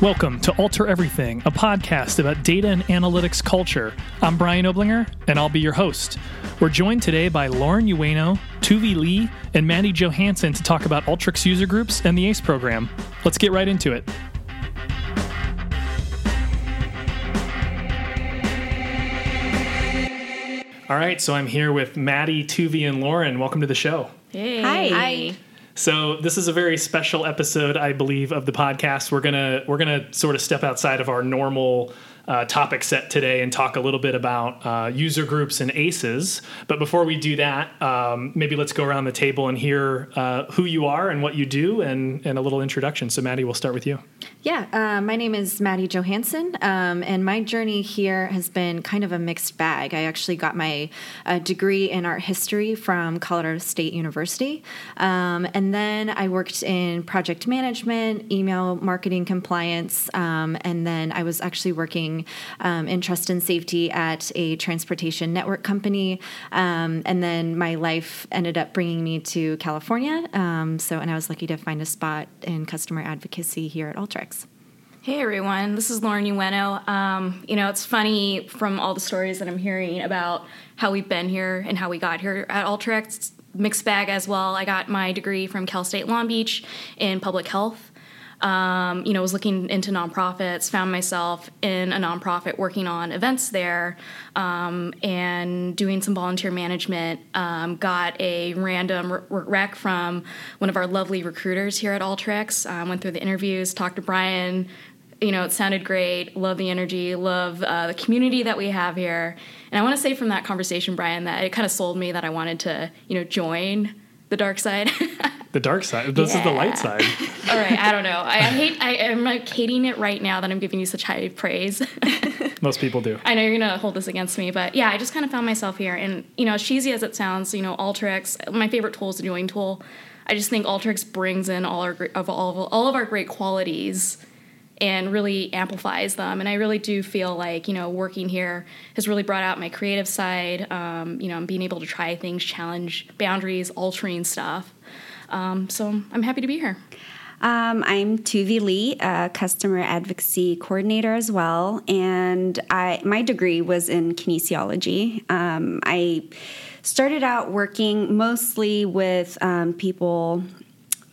Welcome to Alter Everything, a podcast about data and analytics culture. I'm Brian Oblinger, and I'll be your host. We're joined today by Lauren Ueno, Tuvi Lee, and Maddie Johansson to talk about Alteryx user groups and the ACE program. Let's get right into it. All right, so I'm here with Maddie, Tuvi, and Lauren. Welcome to the show. Hey. Hi. Hi. So this is a very special episode, I believe, of the podcast. We're gonna we're gonna sort of step outside of our normal uh, topic set today and talk a little bit about uh, user groups and ACEs. But before we do that, um, maybe let's go around the table and hear uh, who you are and what you do, and and a little introduction. So Maddie, we'll start with you. Yeah, uh, my name is Maddie Johansson, um, and my journey here has been kind of a mixed bag. I actually got my uh, degree in art history from Colorado State University, um, and then I worked in project management, email marketing compliance, um, and then I was actually working um, in trust and safety at a transportation network company, um, and then my life ended up bringing me to California. Um, so, and I was lucky to find a spot in customer advocacy here at Alteryx. Hey everyone, this is Lauren Ueno. Um, you know, it's funny from all the stories that I'm hearing about how we've been here and how we got here at Alteryx. Mixed bag as well. I got my degree from Cal State Long Beach in public health. Um, you know, was looking into nonprofits, found myself in a nonprofit working on events there, um, and doing some volunteer management. Um, got a random rec from one of our lovely recruiters here at Alteryx. Um, went through the interviews, talked to Brian. You know, it sounded great. Love the energy. Love uh, the community that we have here. And I want to say from that conversation, Brian, that it kind of sold me that I wanted to, you know, join the dark side. The dark side. This is the light side. All right, I don't know. I, I hate. I am like hating it right now that I'm giving you such high praise. Most people do. I know you're gonna hold this against me, but yeah, I just kind of found myself here, and you know, as cheesy as it sounds, you know, Alteryx. My favorite tool is the join tool. I just think Alteryx brings in all our of all of, all of our great qualities and really amplifies them. And I really do feel like you know working here has really brought out my creative side. Um, you know, and being able to try things, challenge boundaries, altering stuff. Um, so I'm happy to be here. Um, I'm Tuvi Lee, a customer advocacy coordinator as well, and I my degree was in kinesiology. Um, I started out working mostly with um, people.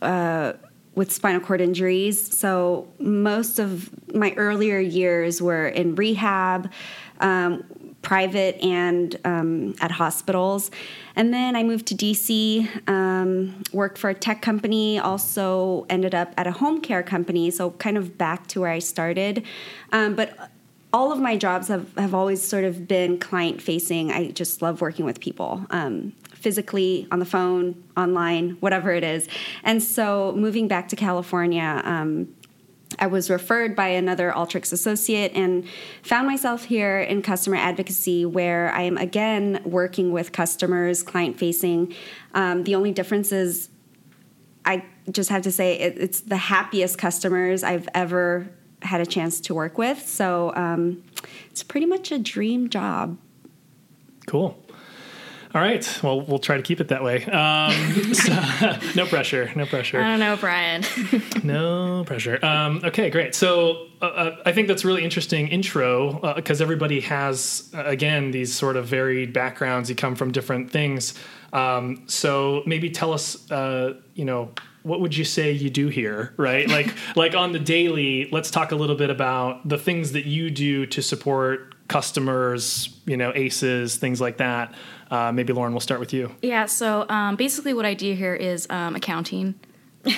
Uh, with spinal cord injuries. So, most of my earlier years were in rehab, um, private and um, at hospitals. And then I moved to DC, um, worked for a tech company, also ended up at a home care company, so kind of back to where I started. Um, but all of my jobs have, have always sort of been client facing. I just love working with people. Um, physically on the phone, online, whatever it is. And so moving back to California, um, I was referred by another Alteryx associate and found myself here in customer advocacy where I am again working with customers, client facing. Um, the only difference is I just have to say it, it's the happiest customers I've ever had a chance to work with. So um, it's pretty much a dream job. Cool. All right. Well, we'll try to keep it that way. Um, so, no pressure. No pressure. I don't know, Brian. no pressure. Um, okay, great. So uh, uh, I think that's a really interesting intro because uh, everybody has, uh, again, these sort of varied backgrounds. You come from different things. Um, so maybe tell us, uh, you know, what would you say you do here right like like on the daily let's talk a little bit about the things that you do to support customers you know aces things like that uh, maybe lauren we'll start with you yeah so um, basically what i do here is um, accounting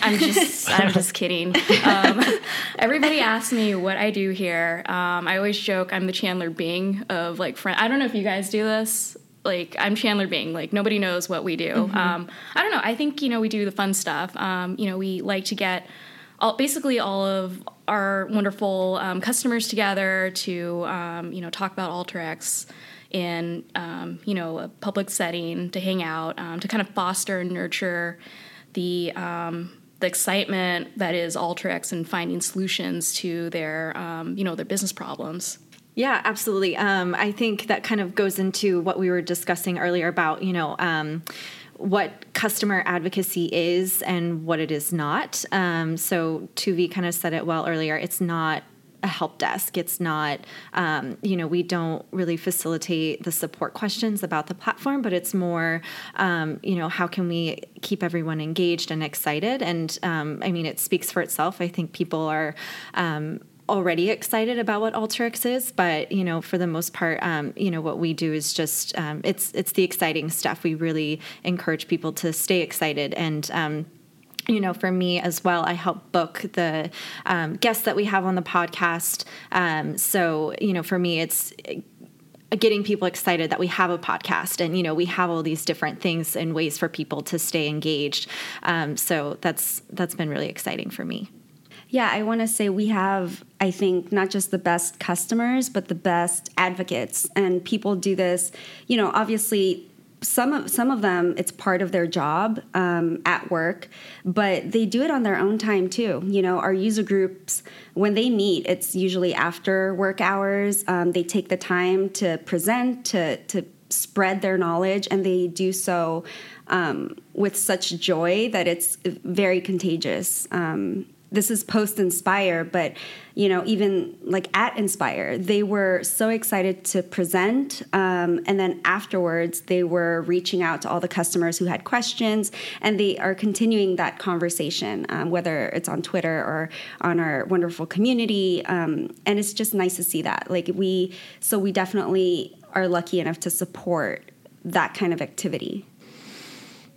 I'm just I'm just kidding. Um, everybody asks me what I do here. Um, I always joke I'm the Chandler Bing of like friend. I don't know if you guys do this like I'm Chandler Bing. Like nobody knows what we do. Mm-hmm. Um, I don't know. I think you know we do the fun stuff. Um, you know, we like to get all, basically all of our wonderful um, customers together to um, you know talk about Alteryx in um, you know a public setting to hang out um, to kind of foster and nurture the the excitement that is Alteryx and finding solutions to their you know their business problems. Yeah, absolutely. Um, I think that kind of goes into what we were discussing earlier about, you know, um, what customer advocacy is and what it is not. Um, so Tuvi kind of said it well earlier. It's not a help desk. It's not, um, you know, we don't really facilitate the support questions about the platform, but it's more, um, you know, how can we keep everyone engaged and excited? And um, I mean, it speaks for itself. I think people are um, already excited about what Alteryx is, but you know, for the most part, um, you know, what we do is just um, it's it's the exciting stuff. We really encourage people to stay excited and. Um, you know, for me as well, I help book the um, guests that we have on the podcast. Um, so, you know, for me, it's getting people excited that we have a podcast and you know we have all these different things and ways for people to stay engaged um, so that's that's been really exciting for me yeah, I want to say we have, I think, not just the best customers, but the best advocates. And people do this, you know, obviously. Some of some of them, it's part of their job um, at work, but they do it on their own time too. You know, our user groups when they meet, it's usually after work hours. Um, they take the time to present, to to spread their knowledge, and they do so um, with such joy that it's very contagious. Um, this is post inspire but you know even like at inspire they were so excited to present um, and then afterwards they were reaching out to all the customers who had questions and they are continuing that conversation um, whether it's on twitter or on our wonderful community um, and it's just nice to see that. Like we so we definitely are lucky enough to support that kind of activity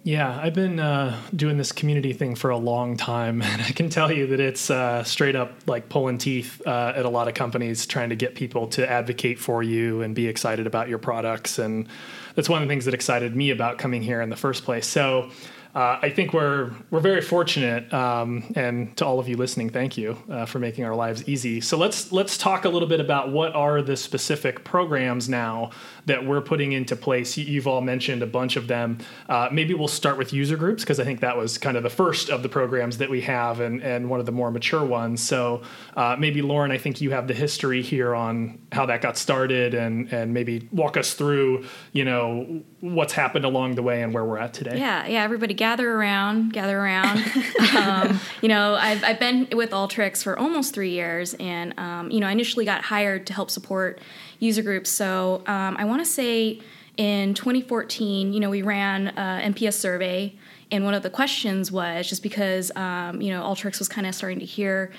yeah, I've been uh, doing this community thing for a long time, and I can tell you that it's uh, straight up like pulling teeth uh, at a lot of companies trying to get people to advocate for you and be excited about your products. And that's one of the things that excited me about coming here in the first place. So, uh, I think we're we're very fortunate, um, and to all of you listening, thank you uh, for making our lives easy. So let's let's talk a little bit about what are the specific programs now that we're putting into place. You've all mentioned a bunch of them. Uh, maybe we'll start with user groups because I think that was kind of the first of the programs that we have and, and one of the more mature ones. So uh, maybe Lauren, I think you have the history here on how that got started and and maybe walk us through you know what's happened along the way and where we're at today. Yeah, yeah. Everybody gather around, gather around. um, you know, I've, I've been with Alteryx for almost three years, and um, you know, I initially got hired to help support user groups. So um, I want to say in 2014, you know, we ran an NPS survey, and one of the questions was just because um, you know Alteryx was kind of starting to hear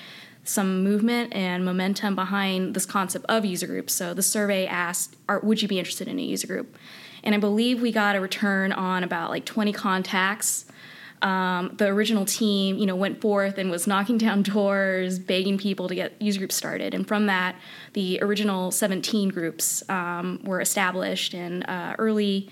some movement and momentum behind this concept of user groups. So the survey asked, are, "Would you be interested in a user group?" And I believe we got a return on about like 20 contacts um, the original team, you know, went forth and was knocking down doors, begging people to get user groups started. And from that, the original 17 groups um, were established in uh, early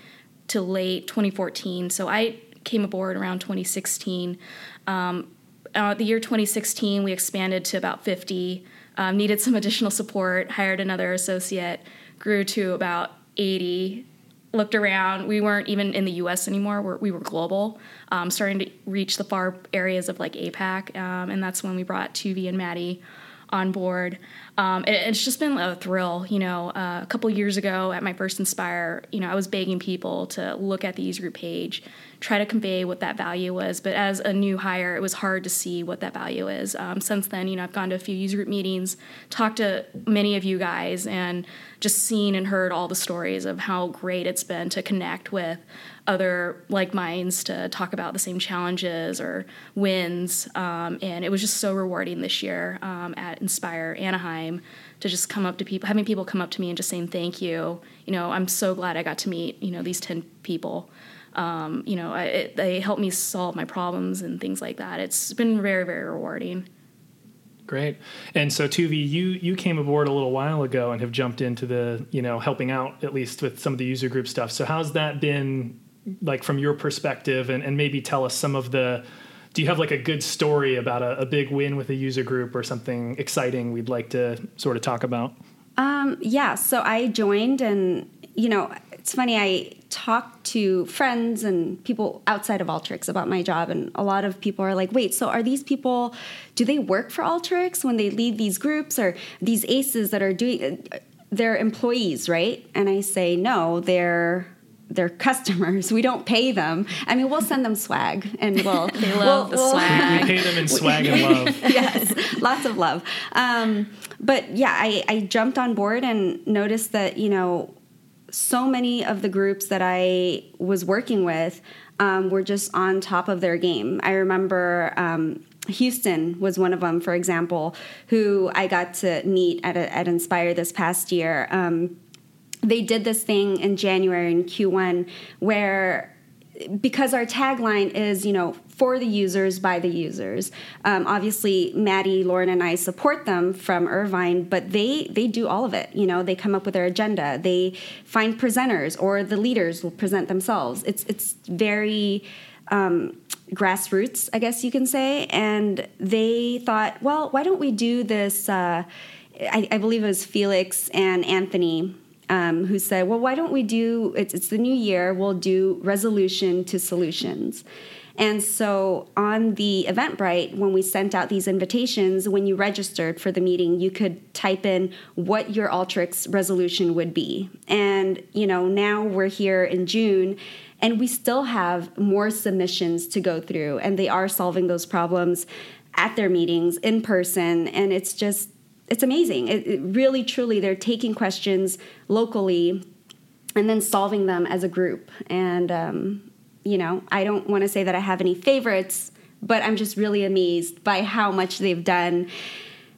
to late 2014. So I came aboard around 2016. Um, uh, the year 2016, we expanded to about 50. Um, needed some additional support, hired another associate, grew to about 80 looked around. We weren't even in the U.S. anymore. We're, we were global, um, starting to reach the far areas of like APAC, um, and that's when we brought Tuvi and Maddie on board. Um, it, it's just been a thrill. You know, uh, a couple years ago at my first Inspire, you know, I was begging people to look at the user group page, try to convey what that value was. But as a new hire, it was hard to see what that value is. Um, since then, you know, I've gone to a few user group meetings, talked to many of you guys, and just seen and heard all the stories of how great it's been to connect with other like minds to talk about the same challenges or wins. Um, and it was just so rewarding this year um, at Inspire Anaheim to just come up to people, having people come up to me and just saying thank you. You know, I'm so glad I got to meet you know these ten people. Um, you know, I, it, they helped me solve my problems and things like that. It's been very very rewarding. Great. And so Tuvi, you you came aboard a little while ago and have jumped into the, you know, helping out at least with some of the user group stuff. So how's that been like from your perspective and, and maybe tell us some of the do you have like a good story about a, a big win with a user group or something exciting we'd like to sort of talk about? Um, yeah so i joined and you know it's funny i talk to friends and people outside of Alteryx about my job and a lot of people are like wait so are these people do they work for Alteryx when they lead these groups or these aces that are doing they're employees right? And i say no they're they're customers. We don't pay them. I mean, we'll send them swag, and we'll they love we'll, the swag. We pay them in swag and love. yes, lots of love. Um, but yeah, I, I jumped on board and noticed that you know so many of the groups that I was working with um, were just on top of their game. I remember. Um, Houston was one of them, for example, who I got to meet at, a, at Inspire this past year. Um, they did this thing in January in Q1 where because our tagline is you know for the users by the users. Um, obviously maddie lauren and i support them from irvine but they they do all of it. You know they come up with their agenda. They find presenters or the leaders will present themselves. It's it's very um, grassroots i guess you can say. And they thought well why don't we do this uh, I, I believe it was felix and anthony um, who said, "Well, why don't we do? It's, it's the new year. We'll do resolution to solutions." And so on the Eventbrite, when we sent out these invitations, when you registered for the meeting, you could type in what your Alteryx resolution would be. And, you know, now we're here in June and we still have more submissions to go through, and they are solving those problems at their meetings in person. And it's just, it's amazing. It, it really, truly, they're taking questions locally and then solving them as a group. And, um, you know, I don't want to say that I have any favorites, but I'm just really amazed by how much they've done.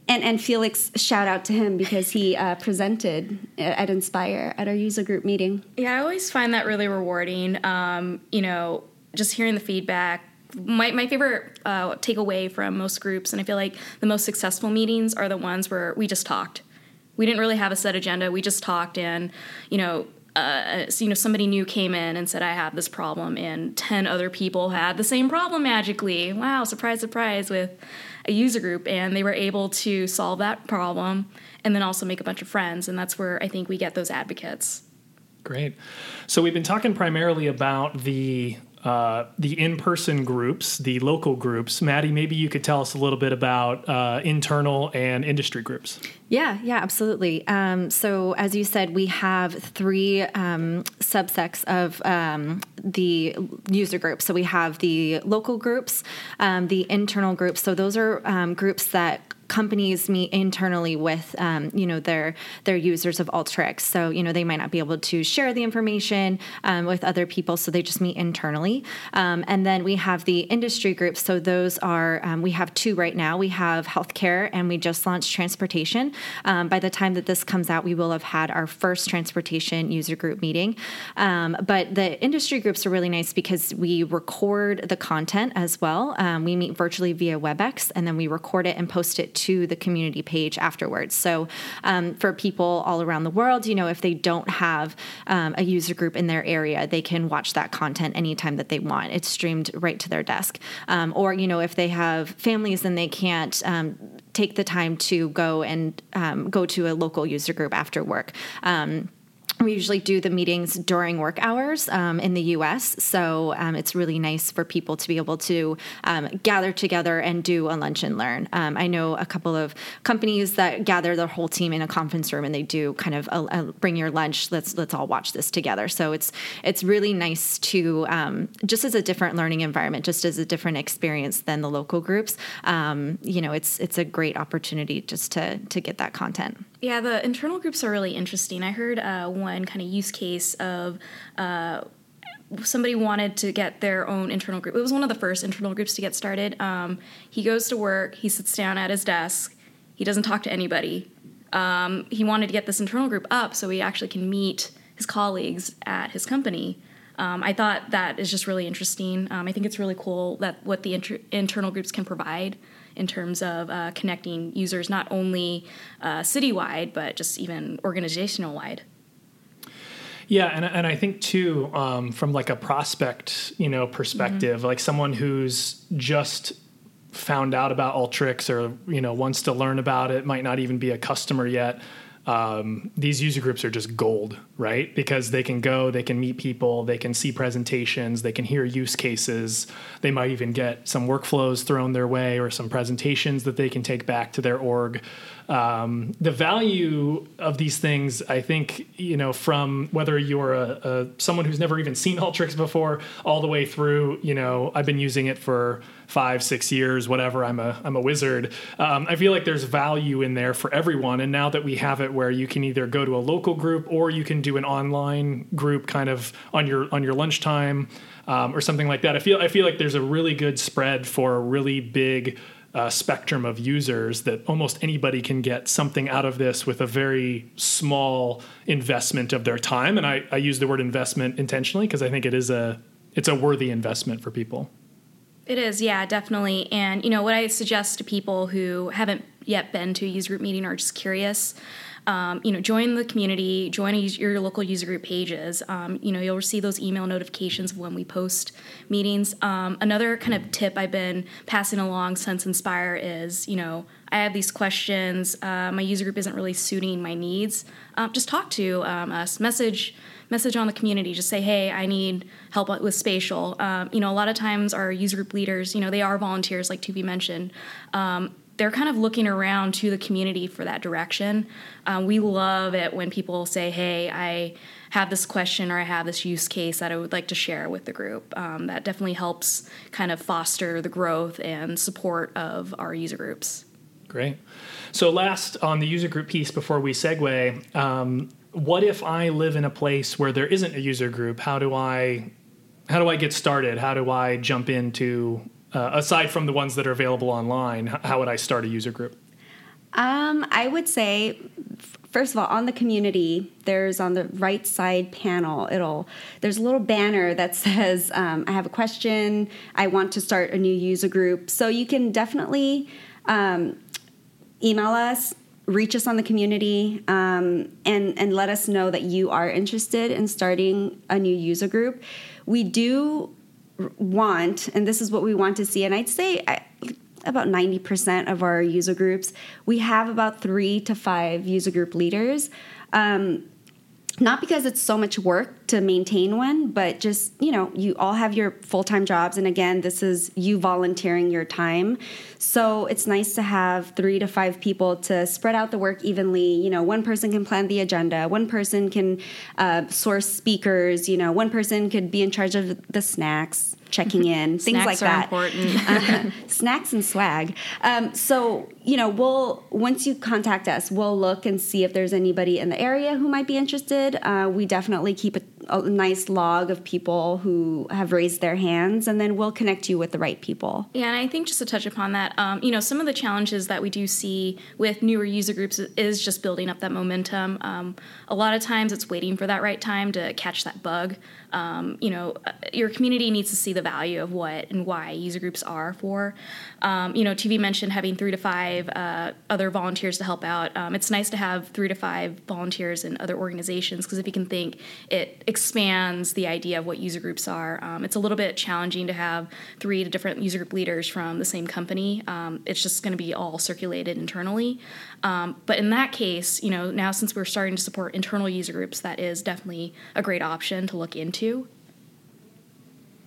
And, and Felix, shout out to him because he uh, presented at Inspire at our user group meeting. Yeah, I always find that really rewarding. Um, you know, just hearing the feedback, my, my favorite uh, takeaway from most groups, and I feel like the most successful meetings are the ones where we just talked. We didn't really have a set agenda. We just talked, and you know, uh, so, you know, somebody new came in and said, "I have this problem," and ten other people had the same problem magically. Wow! Surprise, surprise! With a user group, and they were able to solve that problem, and then also make a bunch of friends, and that's where I think we get those advocates. Great. So we've been talking primarily about the uh, the in-person groups, the local groups. Maddie, maybe you could tell us a little bit about uh, internal and industry groups. Yeah, yeah, absolutely. Um, so, as you said, we have three um, subsects of um, the user groups. So, we have the local groups, um, the internal groups. So, those are um, groups that companies meet internally with um, you know their their users of Alteryx. So you know they might not be able to share the information um, with other people, so they just meet internally. Um, and then we have the industry groups. So those are um, we have two right now. We have healthcare, and we just launched transportation. Um, by the time that this comes out, we will have had our first transportation user group meeting. Um, but the industry groups are really nice because we record the content as well. we meet virtually via WebEx, and then we record it and post it to the community page afterwards. So um, for people all around the world, you know, if they don't have um, a user group in their area, they can watch that content anytime that they want. It's streamed right to their desk. Um, or, you know, if they have families and they can't um, take the time to go and um, go to a local user group after work. Um, we usually do the meetings during work hours um, in the US. So um, it's really nice for people to be able to um, gather together and do a lunch and learn. Um, I know a couple of companies that gather their whole team in a conference room and they do kind of a, a bring your lunch. Let's let's all watch this together. So it's it's really nice to um, just as a different learning environment, just as a different experience than the local groups. Um, you know, it's it's a great opportunity just to to get that content. Yeah, the internal groups are really interesting. I heard uh, one kind of use case of uh, somebody wanted to get their own internal group. It was one of the first internal groups to get started. Um, he goes to work, he sits down at his desk, he doesn't talk to anybody. Um, he wanted to get this internal group up so he actually can meet his colleagues at his company. Um, I thought that is just really interesting. Um, I think it's really cool that what the inter- internal groups can provide in terms of uh, connecting users not only uh, citywide but just even organizational wide. Yeah, and and I think too, um, from like a prospect, you know, perspective, mm-hmm. like someone who's just found out about Alteryx or you know wants to learn about it, might not even be a customer yet. um, these user groups are just gold, right? Because they can go, they can meet people, they can see presentations, they can hear use cases. They might even get some workflows thrown their way or some presentations that they can take back to their org. Um, the value of these things, I think, you know, from whether you're a, a someone who's never even seen Alteryx before, all the way through, you know, I've been using it for five, six years, whatever. I'm a I'm a wizard. Um, I feel like there's value in there for everyone. And now that we have it where you can either go to a local group or you can do an online group, kind of on your on your lunchtime um, or something like that. I feel I feel like there's a really good spread for a really big. Uh, spectrum of users that almost anybody can get something out of this with a very small investment of their time and I, I use the word investment intentionally because i think it is a it's a worthy investment for people It is, yeah, definitely. And you know what I suggest to people who haven't yet been to a user group meeting or just curious, um, you know, join the community, join your local user group pages. Um, you know, you'll receive those email notifications when we post meetings. Um, another kind of tip I've been passing along since Inspire is, you know, I have these questions. Uh, my user group isn't really suiting my needs. Um, just talk to um, us. Message message on the community. Just say, hey, I need help with spatial. Um, you know, a lot of times our user group leaders, you know, they are volunteers, like Tuvi mentioned. They're kind of looking around to the community for that direction. Um, we love it when people say, hey, I have this question or I have this use case that I would like to share with the group. Um, that definitely helps kind of foster the growth and support of our user groups. Great. So, last on the user group piece before we segue, um, what if I live in a place where there isn't a user group? How do I how do I get started? How do I jump into uh, aside from the ones that are available online? How would I start a user group? Um, I would say, first of all, on the community, there's on the right side panel. It'll there's a little banner that says, um, "I have a question. I want to start a new user group." So you can definitely um, email us, reach us on the community um, and and let us know that you are interested in starting a new user group we do want and this is what we want to see and i'd say about 90% of our user groups we have about three to five user group leaders. Um, not because it's so much work to maintain one, but just, you know, you all have your full time jobs. And again, this is you volunteering your time. So it's nice to have three to five people to spread out the work evenly. You know, one person can plan the agenda, one person can uh, source speakers, you know, one person could be in charge of the snacks checking in, things snacks like that. important. uh, snacks and swag. Um, so you know, we'll once you contact us, we'll look and see if there's anybody in the area who might be interested. Uh, we definitely keep a, a nice log of people who have raised their hands, and then we'll connect you with the right people. Yeah, and I think just to touch upon that, um, you know, some of the challenges that we do see with newer user groups is just building up that momentum. Um, a lot of times it's waiting for that right time to catch that bug. Um, you know, uh, your community needs to see the value of what and why user groups are for. Um, you know, Tuvi mentioned having three to five uh, other volunteers to help out. Um, it's nice to have three to five volunteers in other organizations because if you can think, it expands the idea of what user groups are. Um, it's a little bit challenging to have three different user group leaders from the same company. Um, it's just going to be all circulated internally. Um, but in that case, you know, now since we're starting to support internal user groups, that is definitely a great option to look into.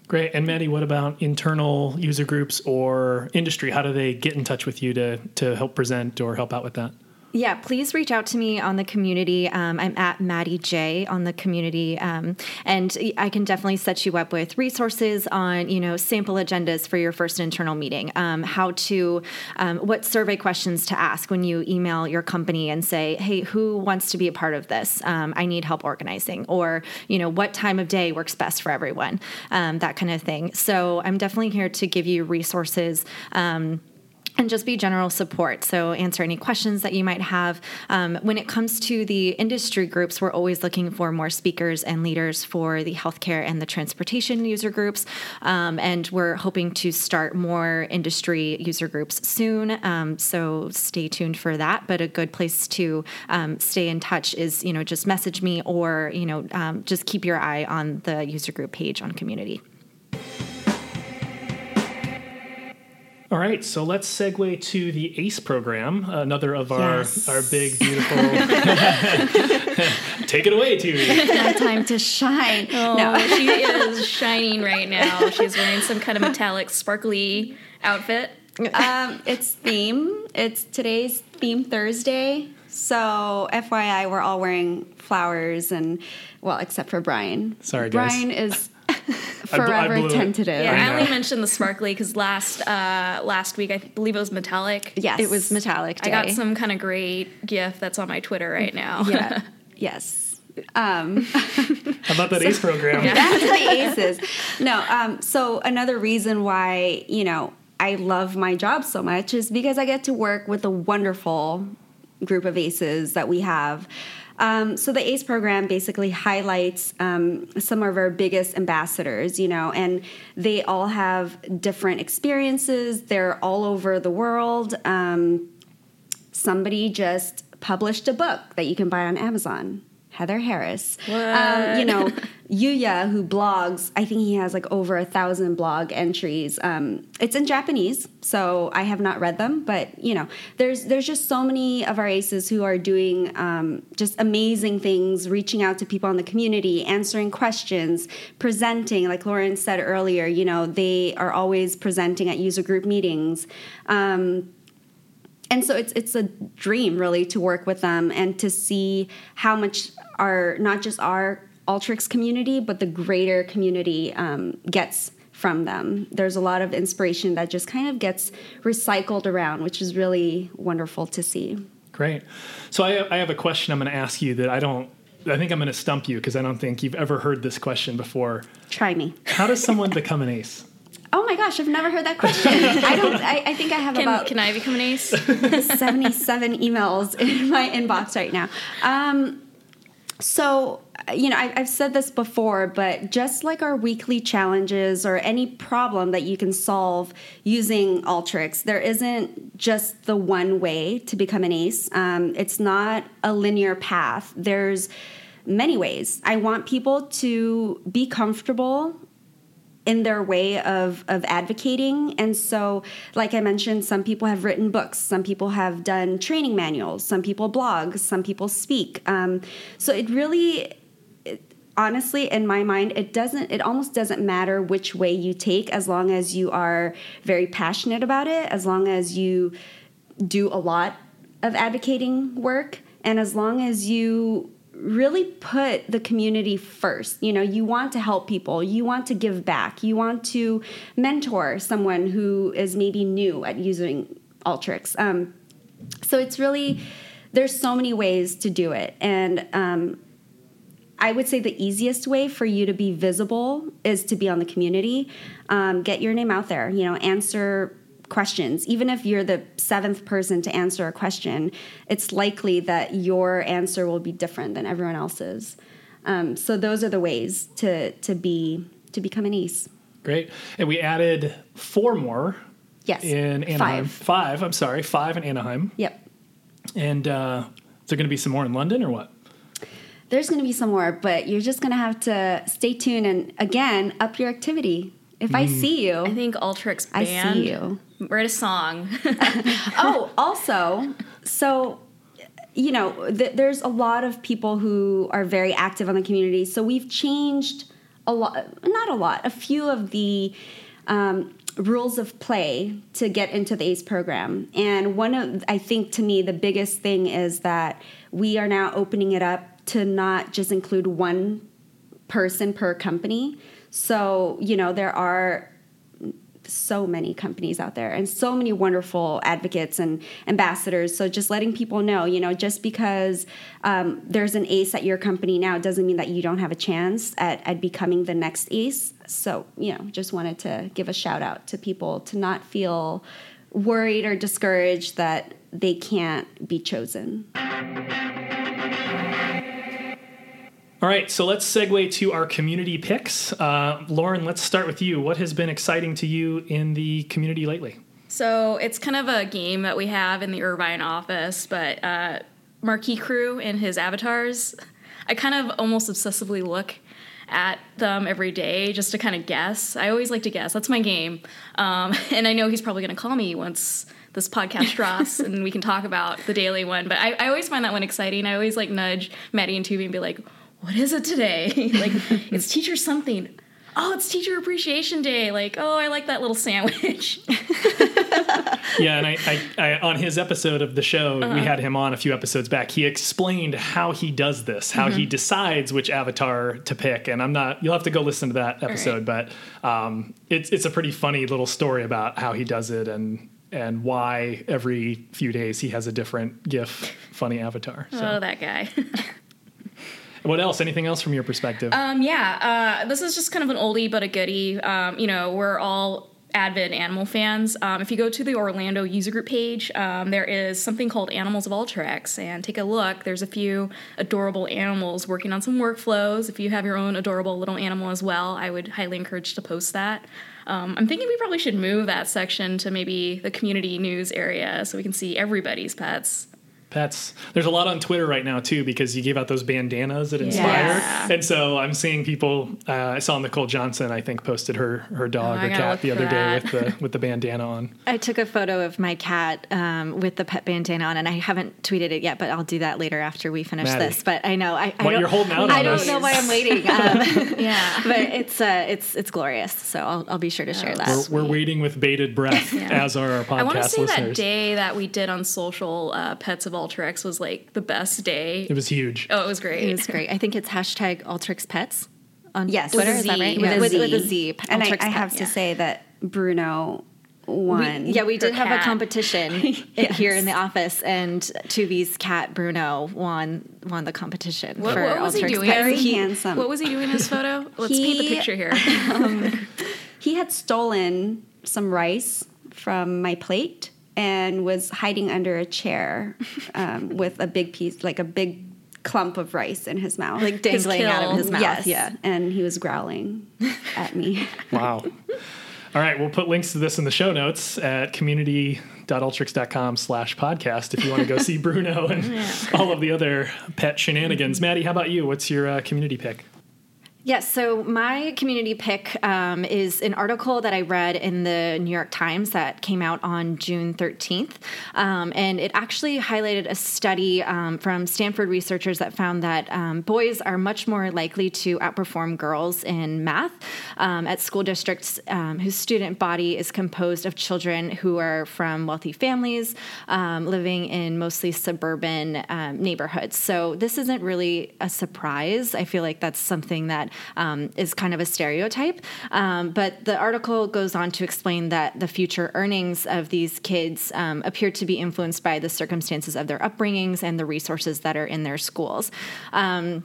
Great. And Maddie, what about internal user groups or industry? How do they get in touch with you to, to help present or help out with that? Yeah, please reach out to me on the community. Um, I'm at Maddie J on the community, um, and I can definitely set you up with resources on you know sample agendas for your first internal meeting. Um, how to, um, what survey questions to ask when you email your company and say, hey, who wants to be a part of this? Um, I need help organizing, or you know what time of day works best for everyone, um, that kind of thing. So I'm definitely here to give you resources and just be general support. So, answer any questions that you might have. Um, when it comes to the industry groups, we're always looking for more speakers and leaders for the healthcare and the transportation user groups. Um, and we're hoping to start more industry user groups soon. Um, so, stay tuned for that. But a good place to um, stay in touch is, you know, just message me or, you know, um, just keep your eye on the user group page on community. All right, so let's segue to the ACE program, another of our Yes. our big beautiful. Take it away, Tuvi. My time to shine. Oh, No. she is shining right now. She's wearing some kind of metallic, sparkly outfit. um, it's theme. It's today's theme Thursday. So FYI, we're all wearing flowers and well, except for Brian. Sorry, guys. Brian is I forever blew it. tentative. Yeah, I I, only mentioned the sparkly because last uh, last week I believe it was metallic. Yes, It was metallic day. I got some kind of great gift that's on my Twitter right now. Yeah. yes. Um, How about that ACE program? That's the aces. No, um, so another reason why, you know, I love my job so much is because I get to work with a wonderful group of aces that we have. Um, so the ACE program basically highlights um, some of our biggest ambassadors, you know, and they all have different experiences. They're all over the world. Um, somebody just published a book that you can buy on Amazon. Heather Harris. Um, you know, Yuya, who blogs, I think he has like over a thousand blog entries. Um, it's in Japanese, so I have not read them, but you know, there's there's just so many of our aces who are doing um, just amazing things, reaching out to people in the community, answering questions, presenting. Like Lauren said earlier, you know, they are always presenting at user group meetings. Um, and so it's it's a dream really to work with them and to see how much our not just our Alteryx community but the greater community um, gets from them. There's a lot of inspiration that just kind of gets recycled around, which is really wonderful to see. Great. So I, I have a question I'm going to ask you that I don't. I think I'm going to stump you because I don't think you've ever heard this question before. Try me. How does someone become an ace? Oh my gosh, I've never heard that question. I don't. I, I think I have Can, about can I become an ace? 77 emails in my inbox right now. Um, so, you know, I, I've said this before, but just like our weekly challenges or any problem that you can solve using Alteryx, there isn't just the one way to become an ace. Um, it's not a linear path. There's many ways. I want people to be comfortable in their way of of advocating. And so like i mentioned some people have written books. Some people have done training manuals. Some people blog. Some people speak. Um, so it really honestly in my mind it doesn't it almost doesn't matter which way you take as long as you are very passionate about it as long as you do a lot of advocating work and as long as you really put the community first. You know, you want to help people, you want to give back, you want to mentor someone who is maybe new at using Alteryx. Um, so it's really, there's so many ways to do it. And um, I would say the easiest way for you to be visible is to be on the community. Um, get your name out there, you know, answer questions. Even if you're the seventh person to answer a question, it's likely that your answer will be different than everyone else's. Um, so those are the ways to to be to become an ace. Great. And we added four more Yes, in Anaheim. five. Five, I'm sorry, five in Anaheim. Yep. And uh, is there going to be some more in London or what? There's going to be some more, but you're just going to have to stay tuned and again up your activity. If I see you, I think Alteryx I band. see you. Write a song. oh, also, so you know, th- there's a lot of people who are very active on the community. So we've changed a lot, not a lot, a few of the um, rules of play to get into the ACE program. And one of, I think, to me, the biggest thing is that we are now opening it up to not just include one person per company. So, you know, there are so many companies out there and so many wonderful advocates and ambassadors. So just letting people know, you know, just because um, there's an ace at your company now doesn't mean that you don't have a chance at, at becoming the next ace. So, you know, just wanted to give a shout out to people to not feel worried or discouraged that they can't be chosen. All right, so let's segue to our community picks. Uh, Lauren, let's start with you. What has been exciting to you in the community lately? So it's kind of a game that we have in the Irvine office, but uh, Marquee Crew and his avatars, I kind of almost obsessively look at them every day just to kind of guess. I always like to guess. That's my game. Um, and I know he's probably going to call me once this podcast drops and we can talk about the daily one. But I, I always find that one exciting. I always like nudge Maddie and Tuvi and be like, what is it today? like, it's teacher something. Oh, it's Teacher Appreciation Day. Like, oh, I like that little sandwich. yeah, and I, I, I, on his episode of the show, Uh-huh. we had him on a few episodes back. He explained how he does this, how Mm-hmm. he decides which avatar to pick. And I'm not. You'll have to go listen to that episode, but um, it's it's a pretty funny little story about how he does it and and why every few days he has a different GIF funny avatar. So, Oh, that guy. What else? Anything else from your perspective? Um, yeah, uh, this is just kind of an oldie but a goodie. Um, you know, we're all avid animal fans. Um, if you go to the Orlando user group page, um, there is something called Animals of Alteryx, and take a look. There's a few adorable animals working on some workflows. If you have your own adorable little animal as well, I would highly encourage to post that. Um, I'm thinking we probably should move that section to maybe the community news area so we can see everybody's pets. Pets. There's a lot on Twitter right now too because you gave out those bandanas that inspire, Yeah. and so I'm seeing people. Uh, I saw Nicole Johnson, I think, posted her her dog Oh, or cat the for other day with the with the bandana on. I took a photo of my cat um, with the pet bandana on, and I haven't tweeted it yet, but I'll do that later after we finish Maddie. this. But I know I, I What, don't, you're holding out I on don't us. know why I'm waiting, um, Yeah. but it's uh, it's it's glorious. So I'll, I'll be sure to share that. We're, we're waiting with bated breath, as are our podcast I want to say that day that we did on social, uh, Pets of Alteryx was like the best day. It was huge. Oh, it was great. It was great. I think it's hashtag Alteryx Pets on Yes. Twitter. With Is that right? With Yeah, a with, Z. with a Z. And I, I have Pets. to say that Bruno won. We, yeah, we did Her have a cat. competition here in the office, and Tuvi's cat Bruno won won the competition. What, for what was he doing? Pets. Very He- handsome. What was he doing in his photo? Let's paint the picture here. Um, he had stolen some rice from my plate and was hiding under a chair um, with a big piece, like a big clump of rice in his mouth. like dangling out of his mouth. yes, Yeah. and he was growling at me. Wow. All right, we'll put links to this in the show notes at community.alteryx.com slash podcast if you want to go see Bruno and all of the other pet shenanigans. Maddie, how about you? What's your uh, community pick? Yes, so my community pick um, is an article that I read in the New York Times that came out on June 13th. Um, and it actually highlighted a study um, from Stanford researchers that found that um, boys are much more likely to outperform girls in math um, at school districts um, whose student body is composed of children who are from wealthy families living in mostly suburban neighborhoods. So this isn't really a surprise. I feel like that's something that um, is kind of a stereotype. Um, but the article goes on to explain that the future earnings of these kids um, appear to be influenced by the circumstances of their upbringings and the resources that are in their schools. Um,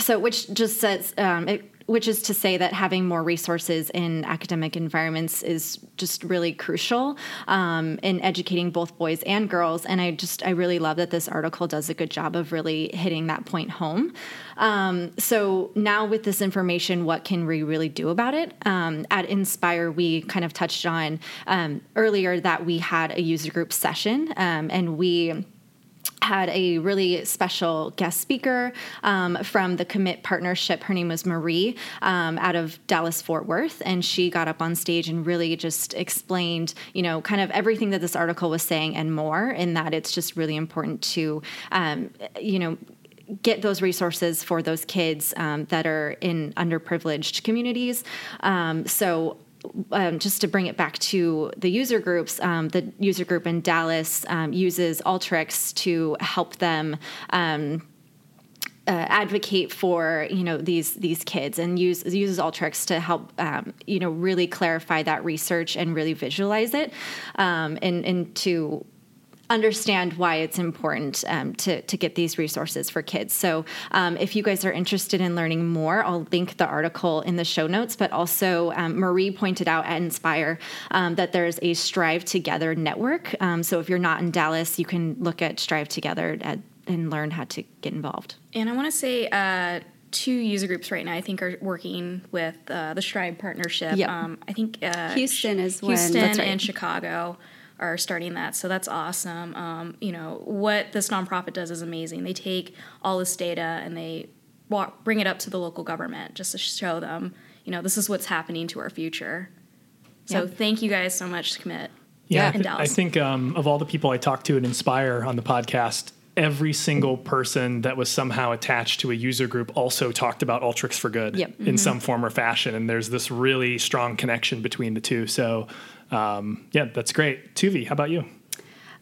so, which just says, um, it, which is to say that having more resources in academic environments is just really crucial um, in educating both boys and girls. And I just, I really love that this article does a good job of really hitting that point home. Um, so now with this information, what can we really do about it? Um, at Inspire, we kind of touched on um, earlier that we had a user group session um, and we had a really special guest speaker um, from the Commit Partnership. Her name was Marie um, out of Dallas Fort Worth, and she got up on stage and really just explained, you know, kind of everything that this article was saying and more. In that it's just really important to, um, you know get those resources for those kids um, that are in underprivileged communities. Um, so um, just to bring it back to the user groups, um, the user group in Dallas um, uses Alteryx to help them. Um, uh, advocate for you know these these kids and use uses Alteryx to help um, you know really clarify that research and really visualize it um, and and to understand why it's important um, to, to get these resources for kids. So, um, if you guys are interested in learning more, I'll link the article in the show notes. But also, um, Marie pointed out at Inspire um, that there's a Strive Together network. Um, so, if you're not in Dallas, you can look at Strive Together at, and learn how to get involved. and I want to say uh, two user groups right now, I think, are working with uh, the Strive partnership. Yep. Um, I think uh, Houston is one. Houston That's right. and Chicago are starting that. So that's awesome. Um, you know, what this nonprofit does is amazing. They take all this data and they walk, bring it up to the local government just to show them, you know, this is what's happening to our future. So Yep. thank you guys so much, Commit. Yeah, I, Dallas. I think um, of all the people I talked to and Inspire on the podcast, every single person that was somehow attached to a user group also talked about Alteryx for Good Yep. in some form or fashion. And there's this really strong connection between the two. So, um, yeah, that's great. Tuvi, how about you?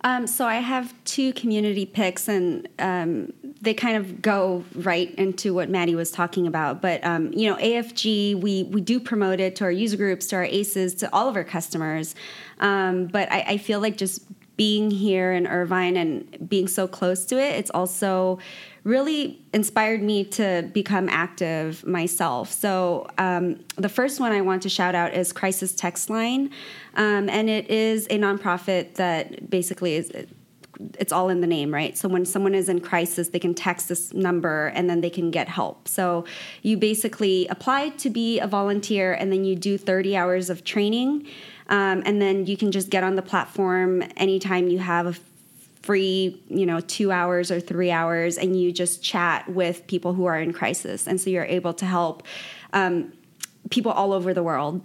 Um, so I have two community picks, and um, they kind of go right into what Maddie was talking about. But um, you know, AFG, we we do promote it to our user groups, to our ACEs, to all of our customers. Um, but I, I feel like just being here in Irvine and being so close to it, it's also really inspired me to become active myself. So um, the first one I want to shout out is Crisis Text Line, um, and it is a nonprofit that basically is. It's all in the name, right? So when someone is in crisis, they can text this number and then they can get help. So you basically apply to be a volunteer and then you do 30 hours of training. Um, and then you can just get on the platform anytime you have a free, you know, two hours or three hours, and you just chat with people who are in crisis. And so you're able to help um, people all over the world.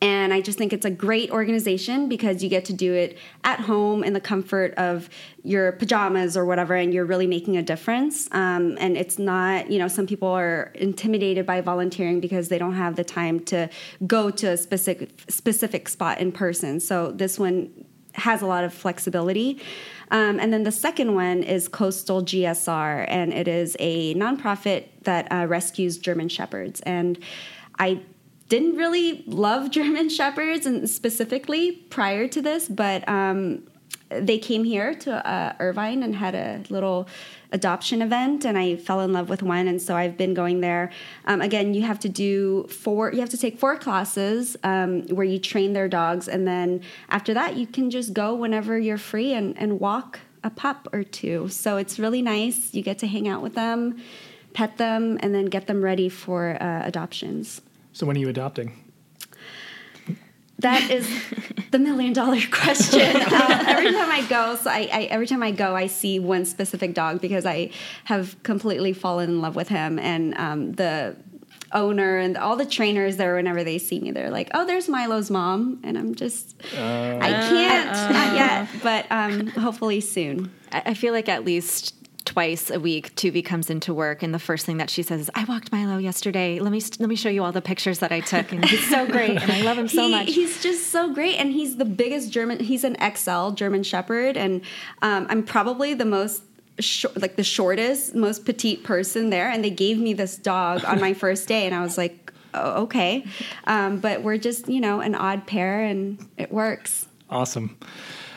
And I just think it's a great organization because you get to do it at home in the comfort of your pajamas or whatever, and you're really making a difference. Um, and it's not, you know, some people are intimidated by volunteering because they don't have the time to go to a specific specific spot in person. So this one has a lot of flexibility. Um, and then the second one is Coastal GSR, and it is a nonprofit that uh, rescues German Shepherds. And I didn't really love German Shepherds and specifically prior to this, but um, they came here to uh, Irvine and had a little adoption event, and I fell in love with one, and so I've been going there. Um, again, you have to do four. You have to take four classes um, where you train their dogs, and then after that, you can just go whenever you're free and and walk a pup or two. So it's really nice. You get to hang out with them, pet them, and then get them ready for uh, adoptions. So, when are you adopting? That is the million dollar question. Uh, every time I go, so I, I every time I go, I see one specific dog because I have completely fallen in love with him, and um, the owner and all the trainers there. Whenever they see me, they're like, "Oh, there's Milo's mom," and I'm just, I can't, not yet, but um, hopefully soon. I I feel like at least twice a week, Tuvi comes into work, and the first thing that she says is, "I walked Milo yesterday. Let me let me show you all the pictures that I took, and he's so great, and I love him so He- much." He's just so great, and he's the biggest German. He's an XL German Shepherd, and um, I'm probably the most. Short, like the shortest, most petite person there, and they gave me this dog on my first day, and I was like, oh, okay. Um, but we're just, you know, an odd pair, and it works. Awesome.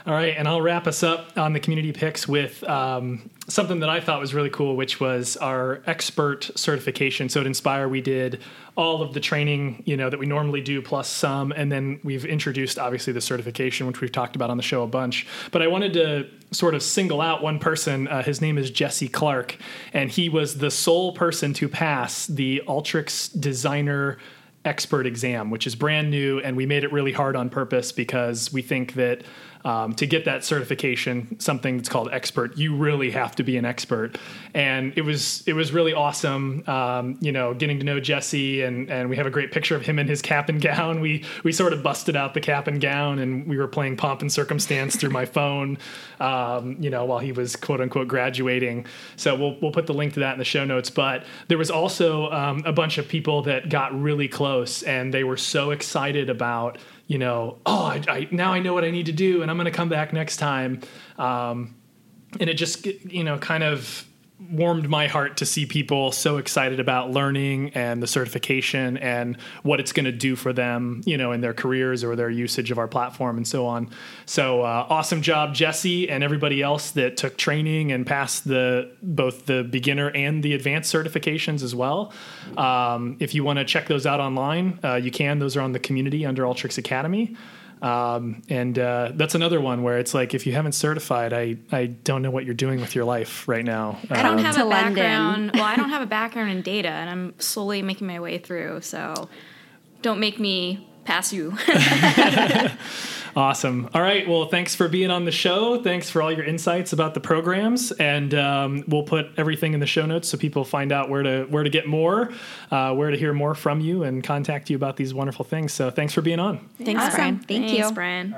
All right, and I'll wrap us up on the community picks with um, something that I thought was really cool, which was our expert certification. So at Inspire, we did all of the training, you know, that we normally do plus some, and then we've introduced obviously the certification, which we've talked about on the show a bunch. But I wanted to sort of single out one person. Uh, his name is Jesse Clark, and he was the sole person to pass the Alteryx Designer expert exam, which is brand new, and we made it really hard on purpose because we think that um, to get that certification, something that's called expert, you really have to be an expert. And it was it was really awesome, um, you know, getting to know Jesse, and and we have a great picture of him in his cap and gown. We we sort of busted out the cap and gown, and we were playing pomp and circumstance through my phone, um, you know, while he was quote unquote graduating. So we'll we'll put the link to that in the show notes. But there was also um, a bunch of people that got really close, and they were so excited about you know, oh, I, I, now I know what I need to do, and I'm going to come back next time. Um, and it just, you know, kind of warmed my heart to see people so excited about learning and the certification and what it's going to do for them, you know, in their careers or their usage of our platform and so on. So uh, awesome job, Jesse, and everybody else that took training and passed the both the beginner and the advanced certifications as well. Um, if you want to check those out online, uh, you can. Those are on the community under Alteryx Academy. Um, and uh, that's another one where it's like if you haven't certified, I I don't know what you're doing with your life right now. I don't Um, have a background. well, I don't have a background in data, and I'm slowly making my way through. So, don't make me pass you. Awesome. All right. Well, thanks for being on the show. Thanks for all your insights about the programs, and um, we'll put everything in the show notes so people find out where to where to get more, uh, where to hear more from you, and contact you about these wonderful things. So, thanks for being on. Thanks, Awesome. Brian. Thank Thanks, you. Brian.